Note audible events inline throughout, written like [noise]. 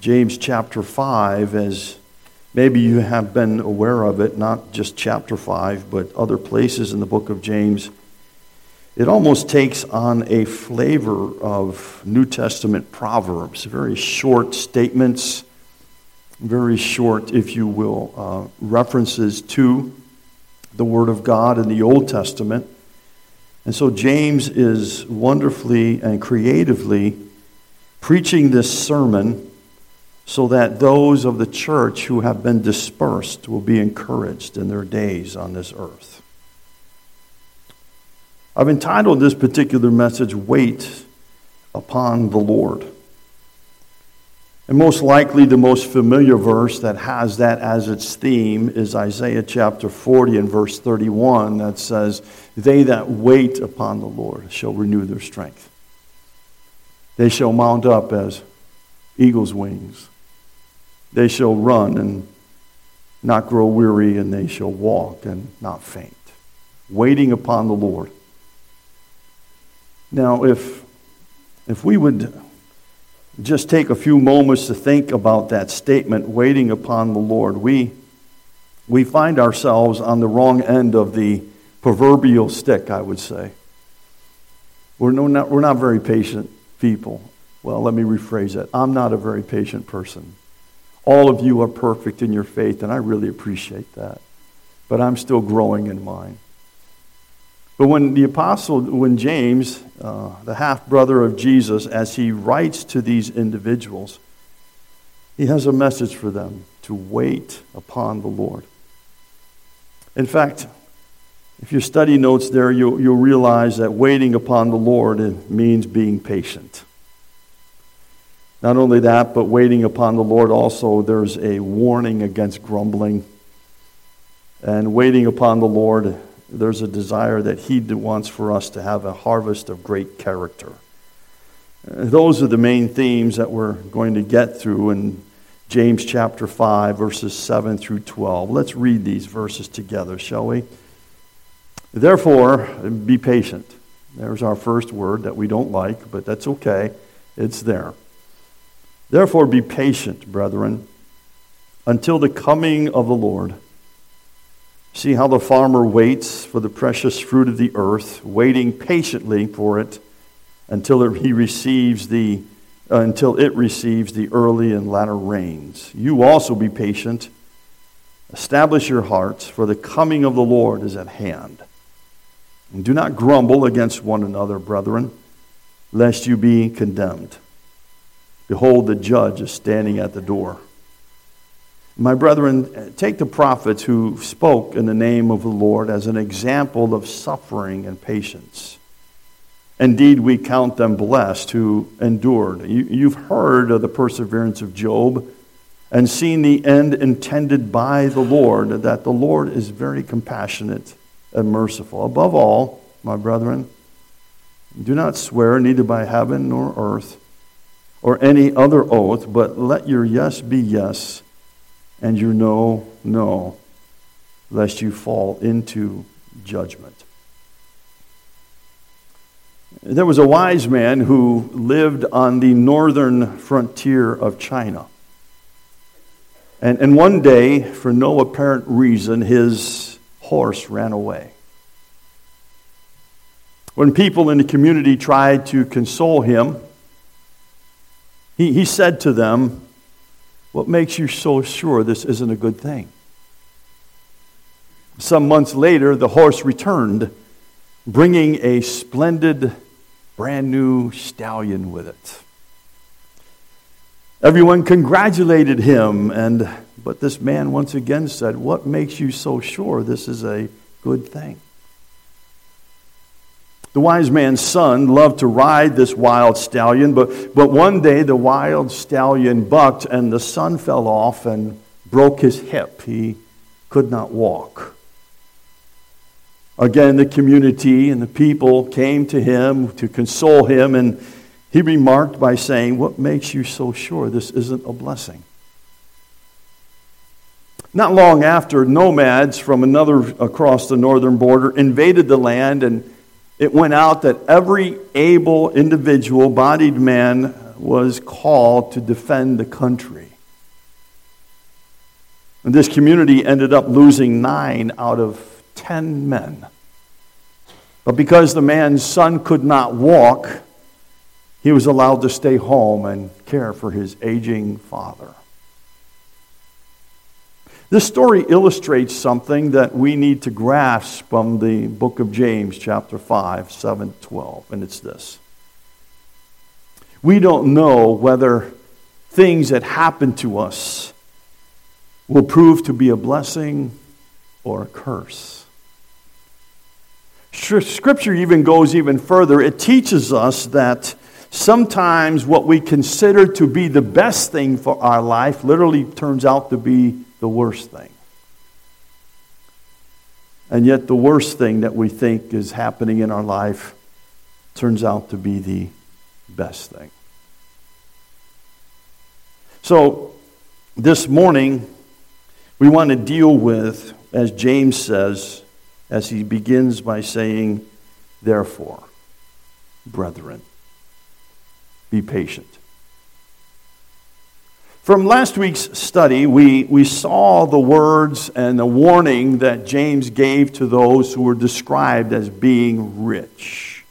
James chapter 5, as maybe you have been aware of it, not just chapter 5, but other places in the book of James, it almost takes on a flavor of New Testament proverbs, very short statements, very short, if you will, uh, references to the Word of God in the Old Testament. And so James is wonderfully and creatively preaching this sermon so that those of the church who have been dispersed will be encouraged in their days on this earth. I've entitled this particular message, Wait Upon the Lord. And most likely, the most familiar verse that has that as its theme is Isaiah chapter 40 and verse 31 that says, They that wait upon the Lord shall renew their strength. They shall mount up as eagle's wings. They shall run and not grow weary, and they shall walk and not faint. Waiting upon the Lord. Now, if, if we would just take a few moments to think about that statement, waiting upon the Lord, we, we find ourselves on the wrong end of the proverbial stick, I would say. We're, no, not, we're not very patient people. Well, let me rephrase that. I'm not a very patient person. All of you are perfect in your faith, and I really appreciate that. But I'm still growing in mine. But when the apostle, when James, uh, the half brother of Jesus, as he writes to these individuals, he has a message for them to wait upon the Lord. In fact, if you study notes there, you'll, you'll realize that waiting upon the Lord means being patient. Not only that, but waiting upon the Lord also, there's a warning against grumbling. And waiting upon the Lord there's a desire that He wants for us to have a harvest of great character. Uh, those are the main themes that we're going to get through in James chapter 5, verses 7 through 12. Let's read these verses together, shall we? Therefore, be patient. There's our first word that we don't like, but that's okay. It's there. Therefore, be patient, brethren, until the coming of the Lord. See how the farmer waits for the precious fruit of the earth, waiting patiently for it until it, he receives the uh, until it receives the early and latter rains. You also be patient. Establish your hearts, for the coming of the Lord is at hand. And do not grumble against one another, brethren, lest you be condemned. Behold, the judge is standing at the door. My brethren, take the prophets who spoke in the name of the Lord as an example of suffering and patience. Indeed, we count them blessed who endured. You, have heard of the perseverance of Job and seen the end intended by the Lord, that the Lord is very compassionate and merciful. Above all, my brethren, do not swear neither by heaven nor earth or any other oath, but let your yes be yes and your no, no, lest you fall into judgment. There was a wise man who lived on the northern frontier of China. And, and one day, for no apparent reason, his horse ran away. When people in the community tried to console him, he, he said to them, what makes you so sure this isn't a good thing? Some months later, the horse returned, bringing a splendid, brand new stallion with it. Everyone congratulated him, and, but this man once again said, What makes you so sure this is a good thing? The wise man's son loved to ride this wild stallion, but, but one day the wild stallion bucked and the son fell off and broke his hip. He could not walk. Again, the community and the people came to him to console him, and he remarked by saying, What makes you so sure this isn't a blessing? Not long after, nomads from another across the northern border invaded the land and it went out that every able individual bodied man was called to defend the country. And this community ended up losing nine out of ten men. But because the man's son could not walk, he was allowed to stay home and care for his aging father. This story illustrates something that we need to grasp from the book of James, chapter 5, 7, 12, and it's this. We don't know whether things that happen to us will prove to be a blessing or a curse. Scripture even goes even further. It teaches us that sometimes what we consider to be the best thing for our life literally turns out to be the worst thing. And yet, the worst thing that we think is happening in our life turns out to be the best thing. So, this morning, we want to deal with, as James says, as he begins by saying, Therefore, brethren, be patient. From last week's study, we, we saw the words and the warning that James gave to those who were described as being rich.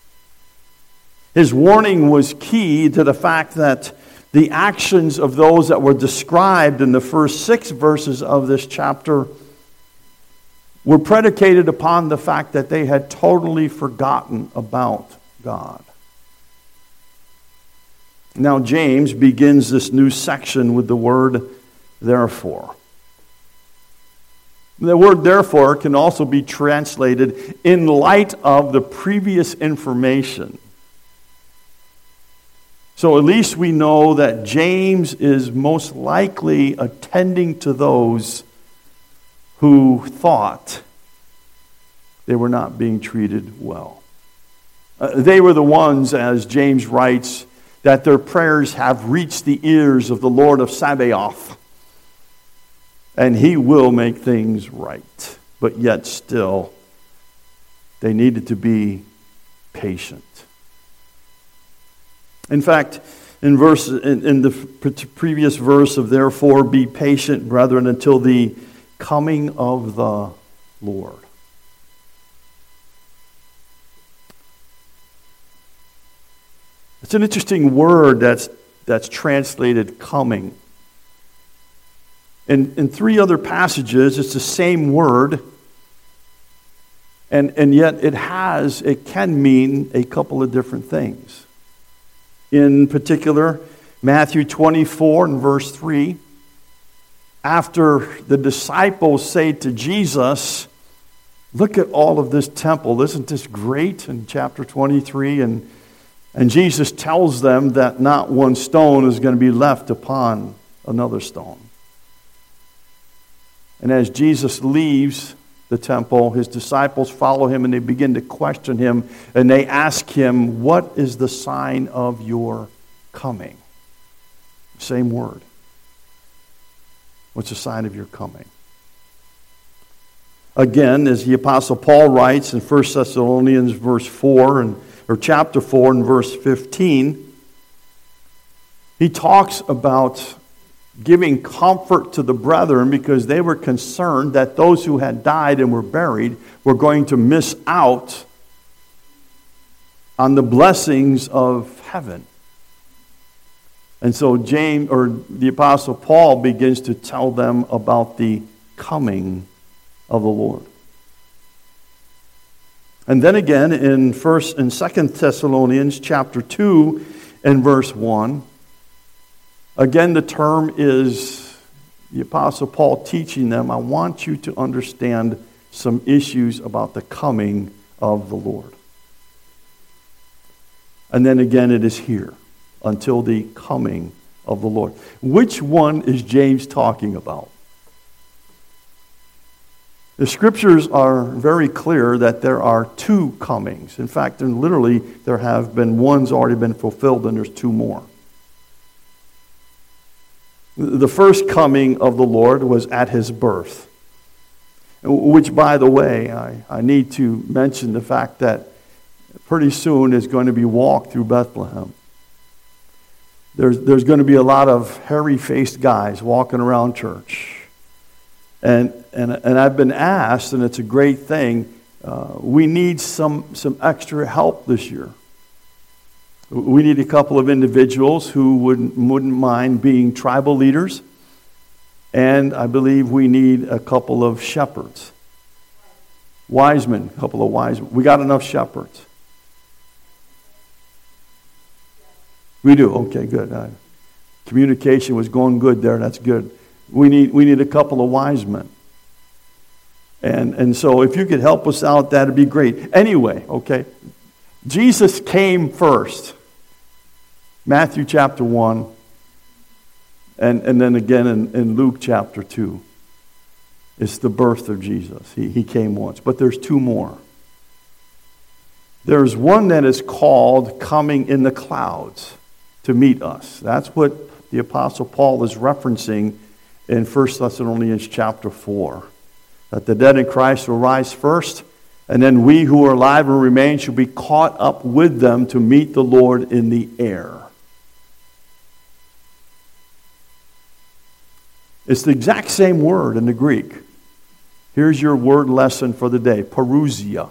His warning was key to the fact that the actions of those that were described in the first six verses of this chapter were predicated upon the fact that they had totally forgotten about God. Now, James begins this new section with the word therefore. The word therefore can also be translated in light of the previous information. So at least we know that James is most likely attending to those who thought they were not being treated well. Uh, they were the ones, as James writes, that their prayers have reached the ears of the Lord of Sabaoth. And he will make things right. But yet, still, they needed to be patient. In fact, in, verse, in, in the previous verse of therefore, be patient, brethren, until the coming of the Lord. It's an interesting word that's, that's translated coming. In, in three other passages, it's the same word, and, and yet it has, it can mean a couple of different things. In particular, Matthew 24 and verse 3, after the disciples say to Jesus, Look at all of this temple. Isn't this great? In chapter 23 and and Jesus tells them that not one stone is going to be left upon another stone. And as Jesus leaves the temple, his disciples follow him and they begin to question him and they ask him, What is the sign of your coming? Same word. What's the sign of your coming? Again, as the Apostle Paul writes in 1 Thessalonians verse 4 and or chapter 4 and verse 15, he talks about giving comfort to the brethren because they were concerned that those who had died and were buried were going to miss out on the blessings of heaven. And so James or the apostle Paul begins to tell them about the coming of the Lord. And then again in first and second Thessalonians chapter 2 and verse 1, again the term is the apostle Paul teaching them, I want you to understand some issues about the coming of the Lord. And then again it is here until the coming of the Lord. Which one is James talking about? The scriptures are very clear that there are two comings. In fact, literally, there have been one's already been fulfilled, and there's two more. The first coming of the Lord was at his birth, which, by the way, I, I need to mention the fact that pretty soon is going to be walked through Bethlehem. there's, there's going to be a lot of hairy faced guys walking around church. And, and, and I've been asked, and it's a great thing, uh, we need some, some extra help this year. We need a couple of individuals who wouldn't, wouldn't mind being tribal leaders. And I believe we need a couple of shepherds. Wise men, a couple of wise men. We got enough shepherds. We do. Okay, good. Uh, communication was going good there. That's good. We need, we need a couple of wise men. And, and so if you could help us out, that'd be great. Anyway, okay. Jesus came first. Matthew chapter 1. And, and then again in, in Luke chapter 2. It's the birth of Jesus. He, he came once. But there's two more. There's one that is called coming in the clouds to meet us. That's what the Apostle Paul is referencing in 1 Thessalonians chapter 4. That the dead in Christ will rise first, and then we who are alive and remain shall be caught up with them to meet the Lord in the air. It's the exact same word in the Greek. Here's your word lesson for the day parousia.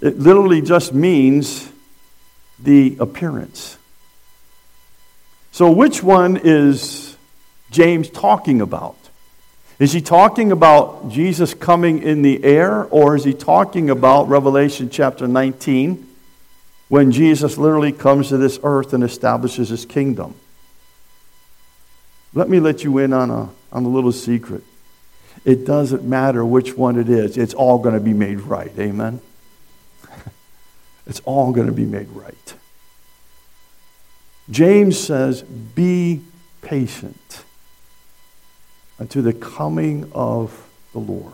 It literally just means the appearance. So, which one is James talking about? Is he talking about Jesus coming in the air, or is he talking about Revelation chapter 19 when Jesus literally comes to this earth and establishes his kingdom? Let me let you in on a, on a little secret. It doesn't matter which one it is, it's all going to be made right. Amen? [laughs] It's all going to be made right. James says, Be patient unto the coming of the Lord.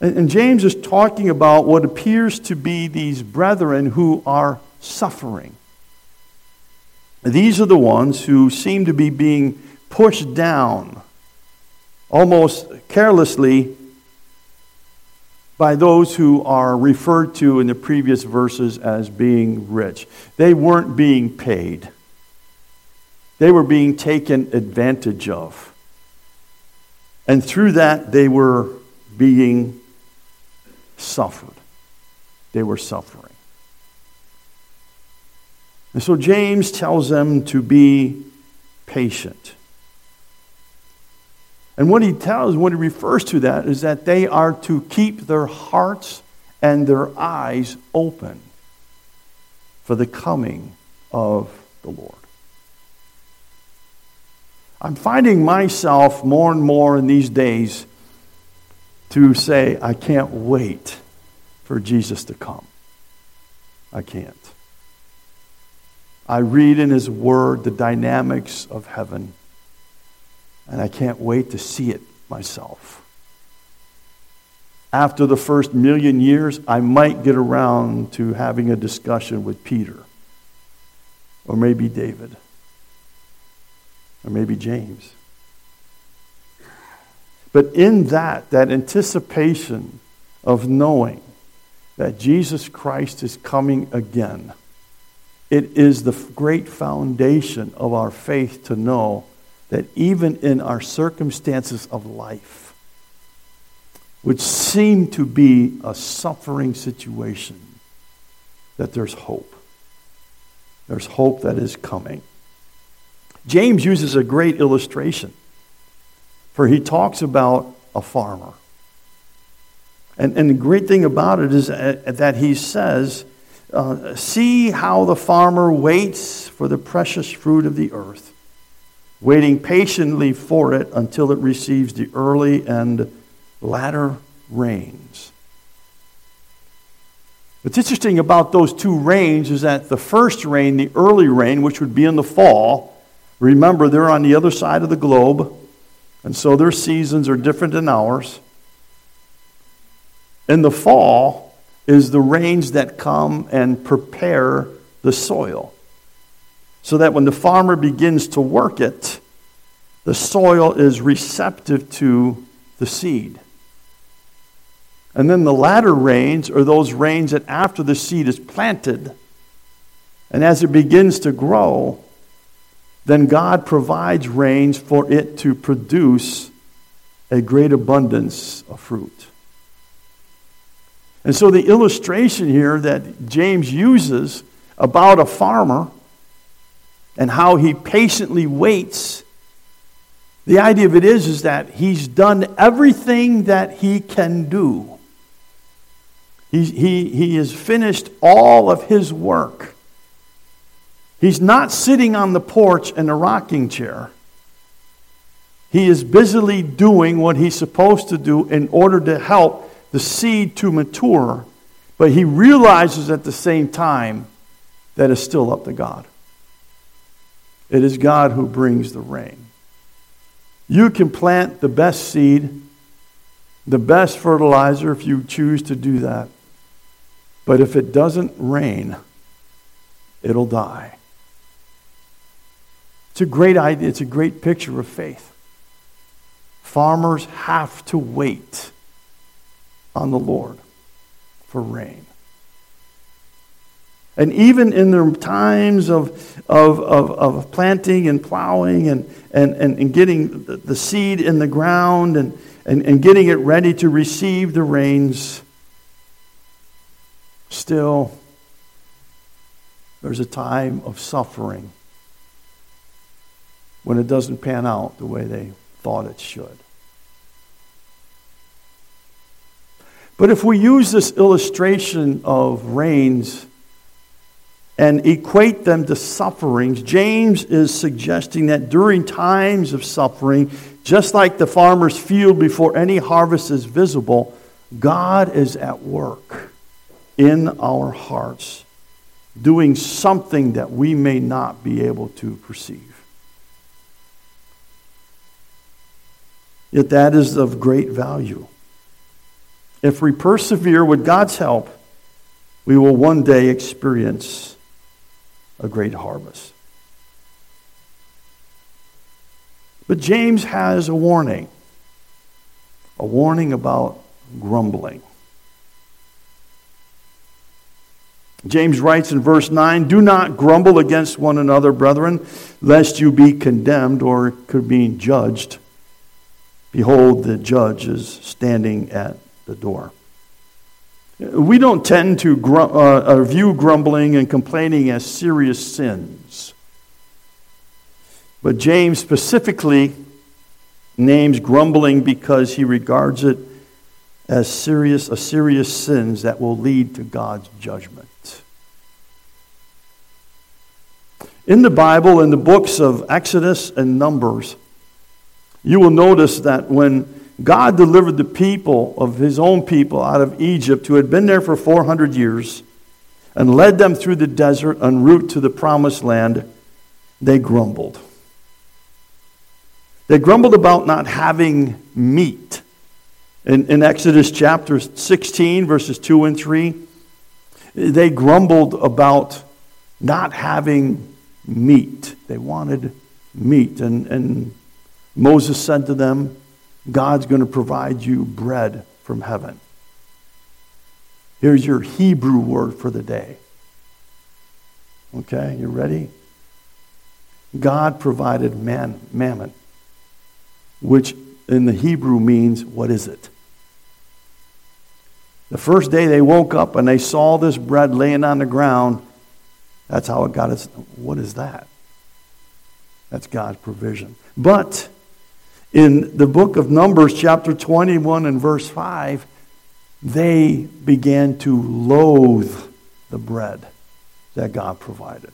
And, and, James is talking about what appears to be these brethren who are suffering. These are the ones who seem to be being pushed down almost carelessly by those who are referred to in the previous verses as being rich. They weren't being paid, they were being taken advantage of. And through that, they were being suffered. They were suffering. And so James tells them to be patient. And what he tells, what he refers to that is that they are to keep their hearts and their eyes open for the coming of the Lord. I'm finding myself more and more in these days to say, I can't wait for Jesus to come. I can't. I read in His Word the dynamics of heaven and I can't wait to see it myself. After the first million years, I might get around to having a discussion with Peter, or maybe David, or maybe James. But in that, that anticipation of knowing that Jesus Christ is coming again, it is the great foundation of our faith to know that even in our circumstances of life, which seem to be a suffering situation, that there's hope. There's hope that is coming. James uses a great illustration, for he talks about a farmer. And, and the great thing about it is that he says, uh, See how the farmer waits for the precious fruit of the earth waiting patiently for it until it receives the early and latter rains. What's interesting about those two rains is that the first rain, the early rain, which would be in the fall, remember they're on the other side of the globe, and so their seasons are different than ours. In the fall is the rains that come and prepare the soil so that when the farmer begins to work it, the soil is receptive to the seed. And then the latter rains are those rains that after the seed is planted and as it begins to grow, then God provides rains for it to produce a great abundance of fruit. And so the illustration here that James uses about a farmer and how he patiently waits, the idea of it is, is that he's done everything that he can do. He, he, he has finished all of his work. He's not sitting on the porch in a rocking chair. He is busily doing what he's supposed to do in order to help the seed to mature, but he realizes at the same time that it's still up to God. It is God who brings the rain. You can plant the best seed, the best fertilizer if you choose to do that. But if it doesn't rain, it'll die. It's a great idea. It's a great picture of faith. Farmers have to wait on the Lord for rain. And even in their times of, of, of, of planting and plowing and, and, and, and getting the, seed in the ground and, and, and getting it ready to receive the rains, still there's a time of suffering when it doesn't pan out the way they thought it should. But if we use this illustration of rains and equate them to sufferings, James is suggesting that during times of suffering, just like the farmer's field before any harvest is visible, God is at work in our hearts, doing something that we may not be able to perceive. Yet that is of great value. If we persevere with God's help, we will one day experience a great harvest. But James has a warning a warning about grumbling. James writes in verse 9 Do not grumble against one another, brethren, lest you be condemned or could be judged. Behold, the judge is standing at the door. We don't tend to uh, uh, view grumbling and complaining as serious sins. But James specifically names grumbling because he regards it as serious, a serious sins that will lead to God's judgment. In the Bible, in the books of Exodus and Numbers, you will notice that when God delivered the people of his own people out of Egypt, who had been there for 400 years, and led them through the desert en route to the promised land. They grumbled. They grumbled about not having meat. In, in Exodus chapter 16, verses 2 and 3, they grumbled about not having meat. They wanted meat. And, and Moses said to them, God's going to provide you bread from heaven. Here's your Hebrew word for the day. Okay, you ready? God provided man, manna, which in the Hebrew means what is it? The first day they woke up and they saw this bread laying on the ground, that's how it got us. What is that? That's God's provision. But in the book of Numbers, chapter 21 and verse 5, they began to loathe the bread that God provided.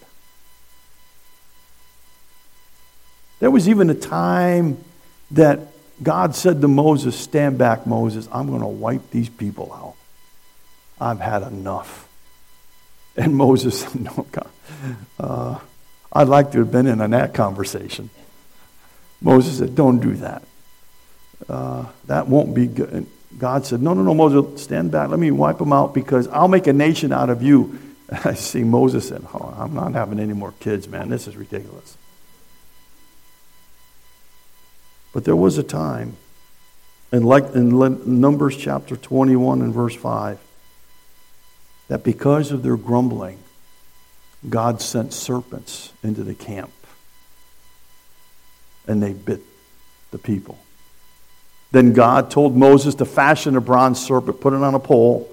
There was even a time that God said to Moses, Stand back, Moses. I'm going to wipe these people out. I've had enough. And Moses said, No, God. Uh, I'd like to have been in on that conversation. Moses said, Don't do that. Uh, that won't be good. And God said, No, no, no, Moses, stand back. Let me wipe them out because I'll make a nation out of you. [laughs] I see Moses said, oh, I'm not having any more kids, man. This is ridiculous. But there was a time And like in Numbers chapter 21 and verse 5, that because of their grumbling, God sent serpents into the camp and they bit the people. Then God told Moses to fashion a bronze serpent, put it on a pole,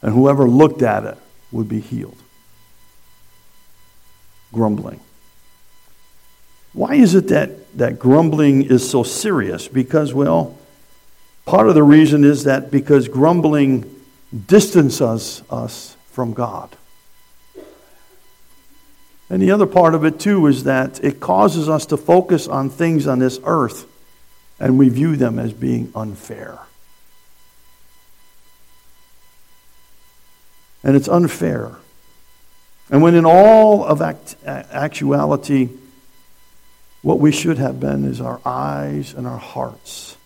and whoever looked at it would be healed. Grumbling. Why is it that, that grumbling is so serious? Because, well, part of the reason is that because grumbling distances us from God. And the other part of it, too, is that it causes us to focus on things on this earth and we view them as being unfair. And it's unfair. And when in all of act- actuality, what we should have been is our eyes and our hearts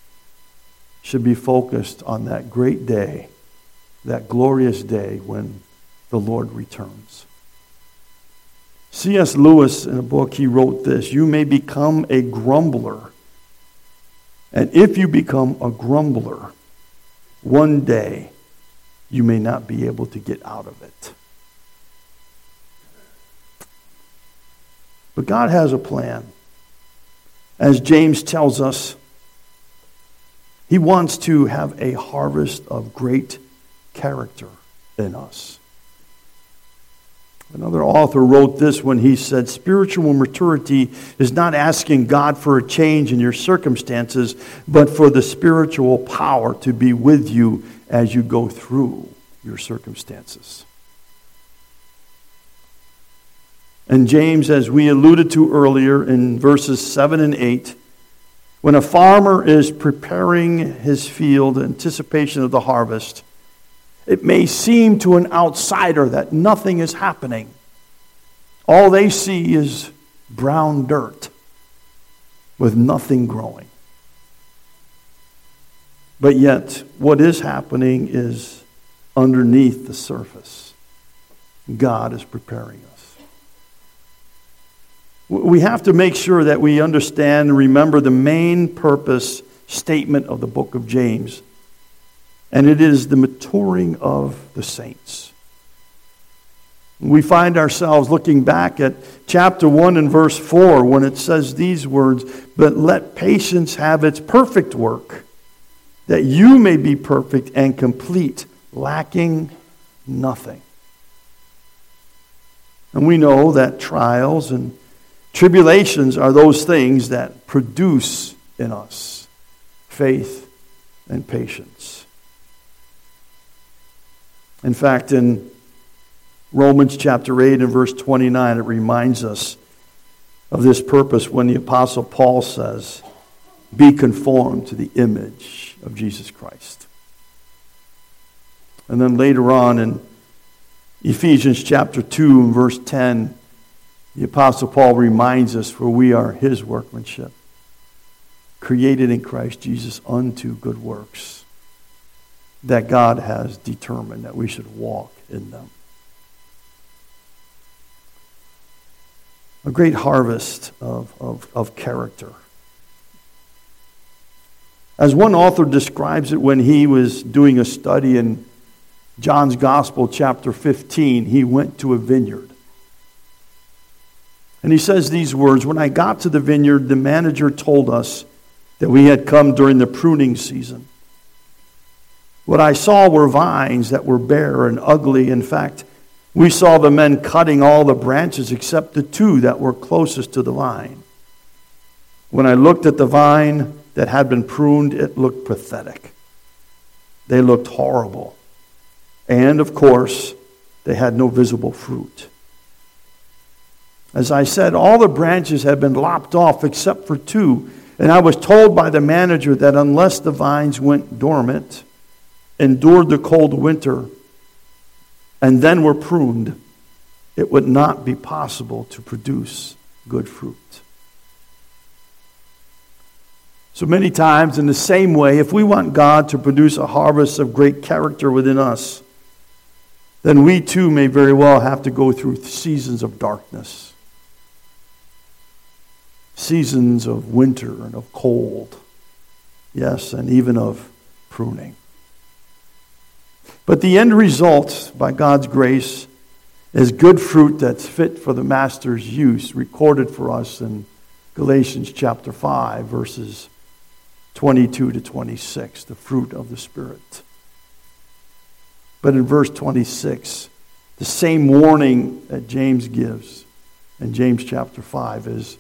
should be focused on that great day, that glorious day when the Lord returns. C.S. Lewis, in a book, he wrote this You may become a grumbler. And if you become a grumbler, one day you may not be able to get out of it. But God has a plan. As James tells us, He wants to have a harvest of great character in us. Another author wrote this when he said, Spiritual maturity is not asking God for a change in your circumstances, but for the spiritual power to be with you as you go through your circumstances. And James, as we alluded to earlier in verses 7 and 8, when a farmer is preparing his field in anticipation of the harvest, it may seem to an outsider that nothing is happening. All they see is brown dirt with nothing growing. But yet, what is happening is underneath the surface. God is preparing us. We have to make sure that we understand and remember the main purpose statement of the book of James and it is the maturing of the saints. We find ourselves looking back at chapter 1 and verse 4 when it says these words, But let patience have its perfect work, that you may be perfect and complete, lacking nothing. And we know that trials and tribulations are those things that produce in us faith and patience. In fact, in Romans chapter 8 and verse 29, it reminds us of this purpose when the Apostle Paul says, Be conformed to the image of Jesus Christ. And then later on in Ephesians chapter 2 and verse 10, the Apostle Paul reminds us, For we are his workmanship, created in Christ Jesus unto good works that God has determined that we should walk in them. A great harvest of, of, of character. As one author describes it when he was doing a study in John's Gospel, chapter 15, he went to a vineyard. And he says these words When I got to the vineyard, the manager told us that we had come during the pruning season. What I saw were vines that were bare and ugly. In fact, we saw the men cutting all the branches except the two that were closest to the vine. When I looked at the vine that had been pruned, it looked pathetic. They looked horrible. And, of course, they had no visible fruit. As I said, all the branches had been lopped off except for two. And I was told by the manager that unless the vines went dormant, endured the cold winter, and then were pruned, it would not be possible to produce good fruit. So many times, in the same way, if we want God to produce a harvest of great character within us, then we too may very well have to go through seasons of darkness, seasons of winter and of cold Yes, and even of pruning. But the end result, by God's grace, is good fruit that's fit for the master's use, recorded for us in Galatians chapter 5, verses 22 to 26, the fruit of the Spirit. But in verse 26, the same warning that James gives in James chapter 5 is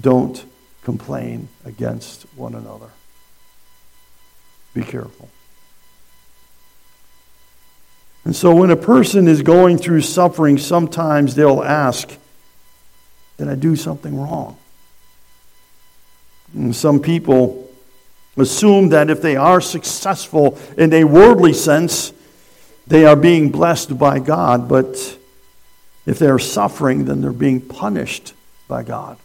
don't complain against one another. Be careful. And so when a person is going through suffering, sometimes they'll ask, Did I do something wrong? And some people assume that if they are successful in a worldly sense, they are being blessed by God, but if they're suffering, then they're being punished by God.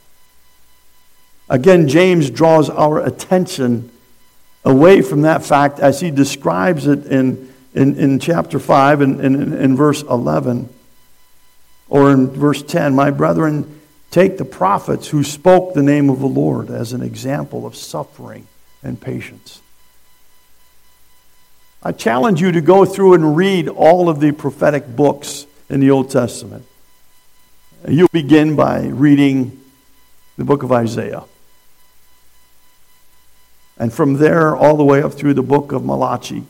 Again, James draws our attention away from that fact as he describes it in in, in chapter 5 and in, in, in verse 11 or in verse 10 My brethren, take the prophets who spoke the name of the Lord as an example of suffering and patience. I challenge you to go through and read all of the prophetic books in the Old Testament. You'll begin by reading the book of Isaiah. And from there, all the way up through the book of Malachi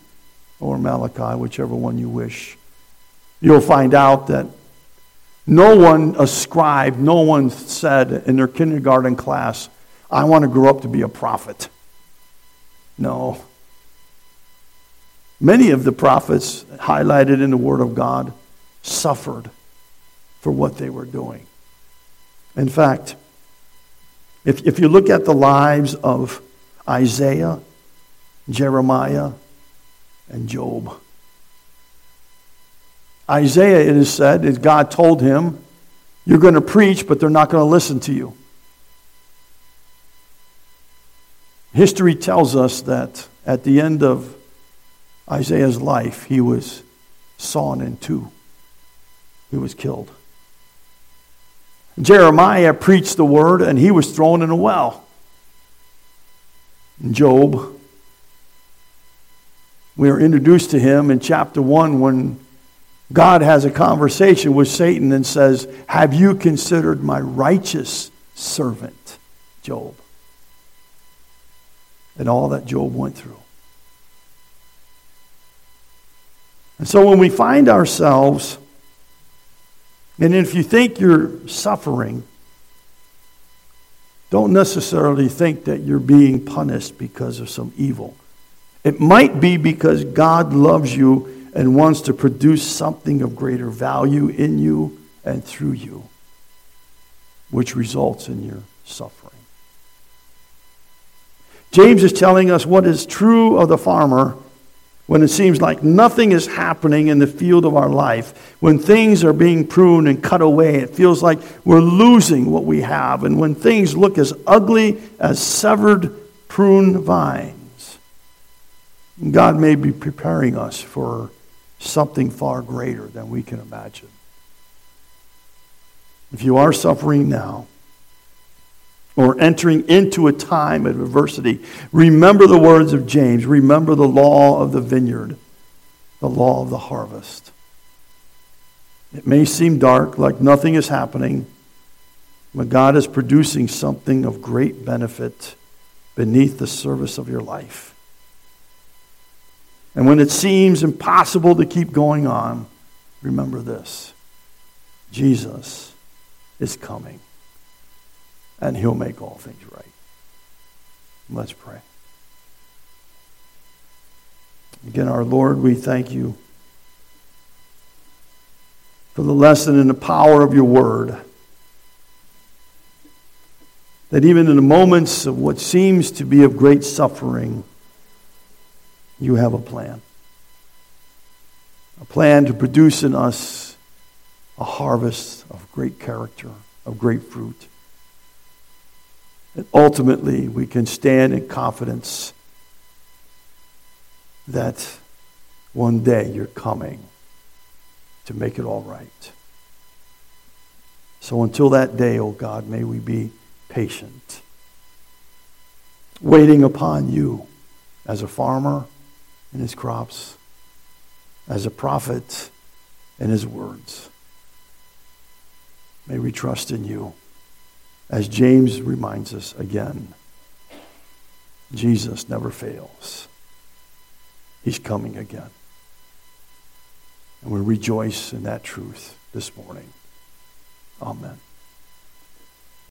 or Malachi, whichever one you wish, you'll find out that no one ascribed, no one said in their kindergarten class, I want to grow up to be a prophet. No. Many of the prophets highlighted in the Word of God suffered for what they were doing. In fact, if, if you look at the lives of Isaiah, Jeremiah, and Job. Isaiah, it is said, that God told him, You're going to preach, but they're not going to listen to you. History tells us that at the end of Isaiah's life, he was sawn in two, he was killed. Jeremiah preached the word, and he was thrown in a well. Job we are introduced to him in chapter 1 when God has a conversation with Satan and says, Have you considered my righteous servant, Job? And all that Job went through. And so when we find ourselves, and if you think you're suffering, don't necessarily think that you're being punished because of some evil. It might be because God loves you and wants to produce something of greater value in you and through you, which results in your suffering. James is telling us what is true of the farmer when it seems like nothing is happening in the field of our life, when things are being pruned and cut away, it feels like we're losing what we have, and when things look as ugly as severed prune vines. God may be preparing us for something far greater than we can imagine. If you are suffering now, or entering into a time of adversity, remember the words of James. Remember the law of the vineyard, the law of the harvest. It may seem dark, like nothing is happening, but God is producing something of great benefit beneath the service of your life. And when it seems impossible to keep going on, remember this Jesus is coming, and he'll make all things right. Let's pray. Again, our Lord, we thank you for the lesson and the power of your word. That even in the moments of what seems to be of great suffering, you have a plan. A plan to produce in us a harvest of great character, of great fruit. And ultimately, we can stand in confidence that one day you're coming to make it all right. So until that day, O oh God, may we be patient, waiting upon you as a farmer in his crops, as a prophet in his words. May we trust in you. As James reminds us again, Jesus never fails. He's coming again. And we rejoice in that truth this morning. Amen.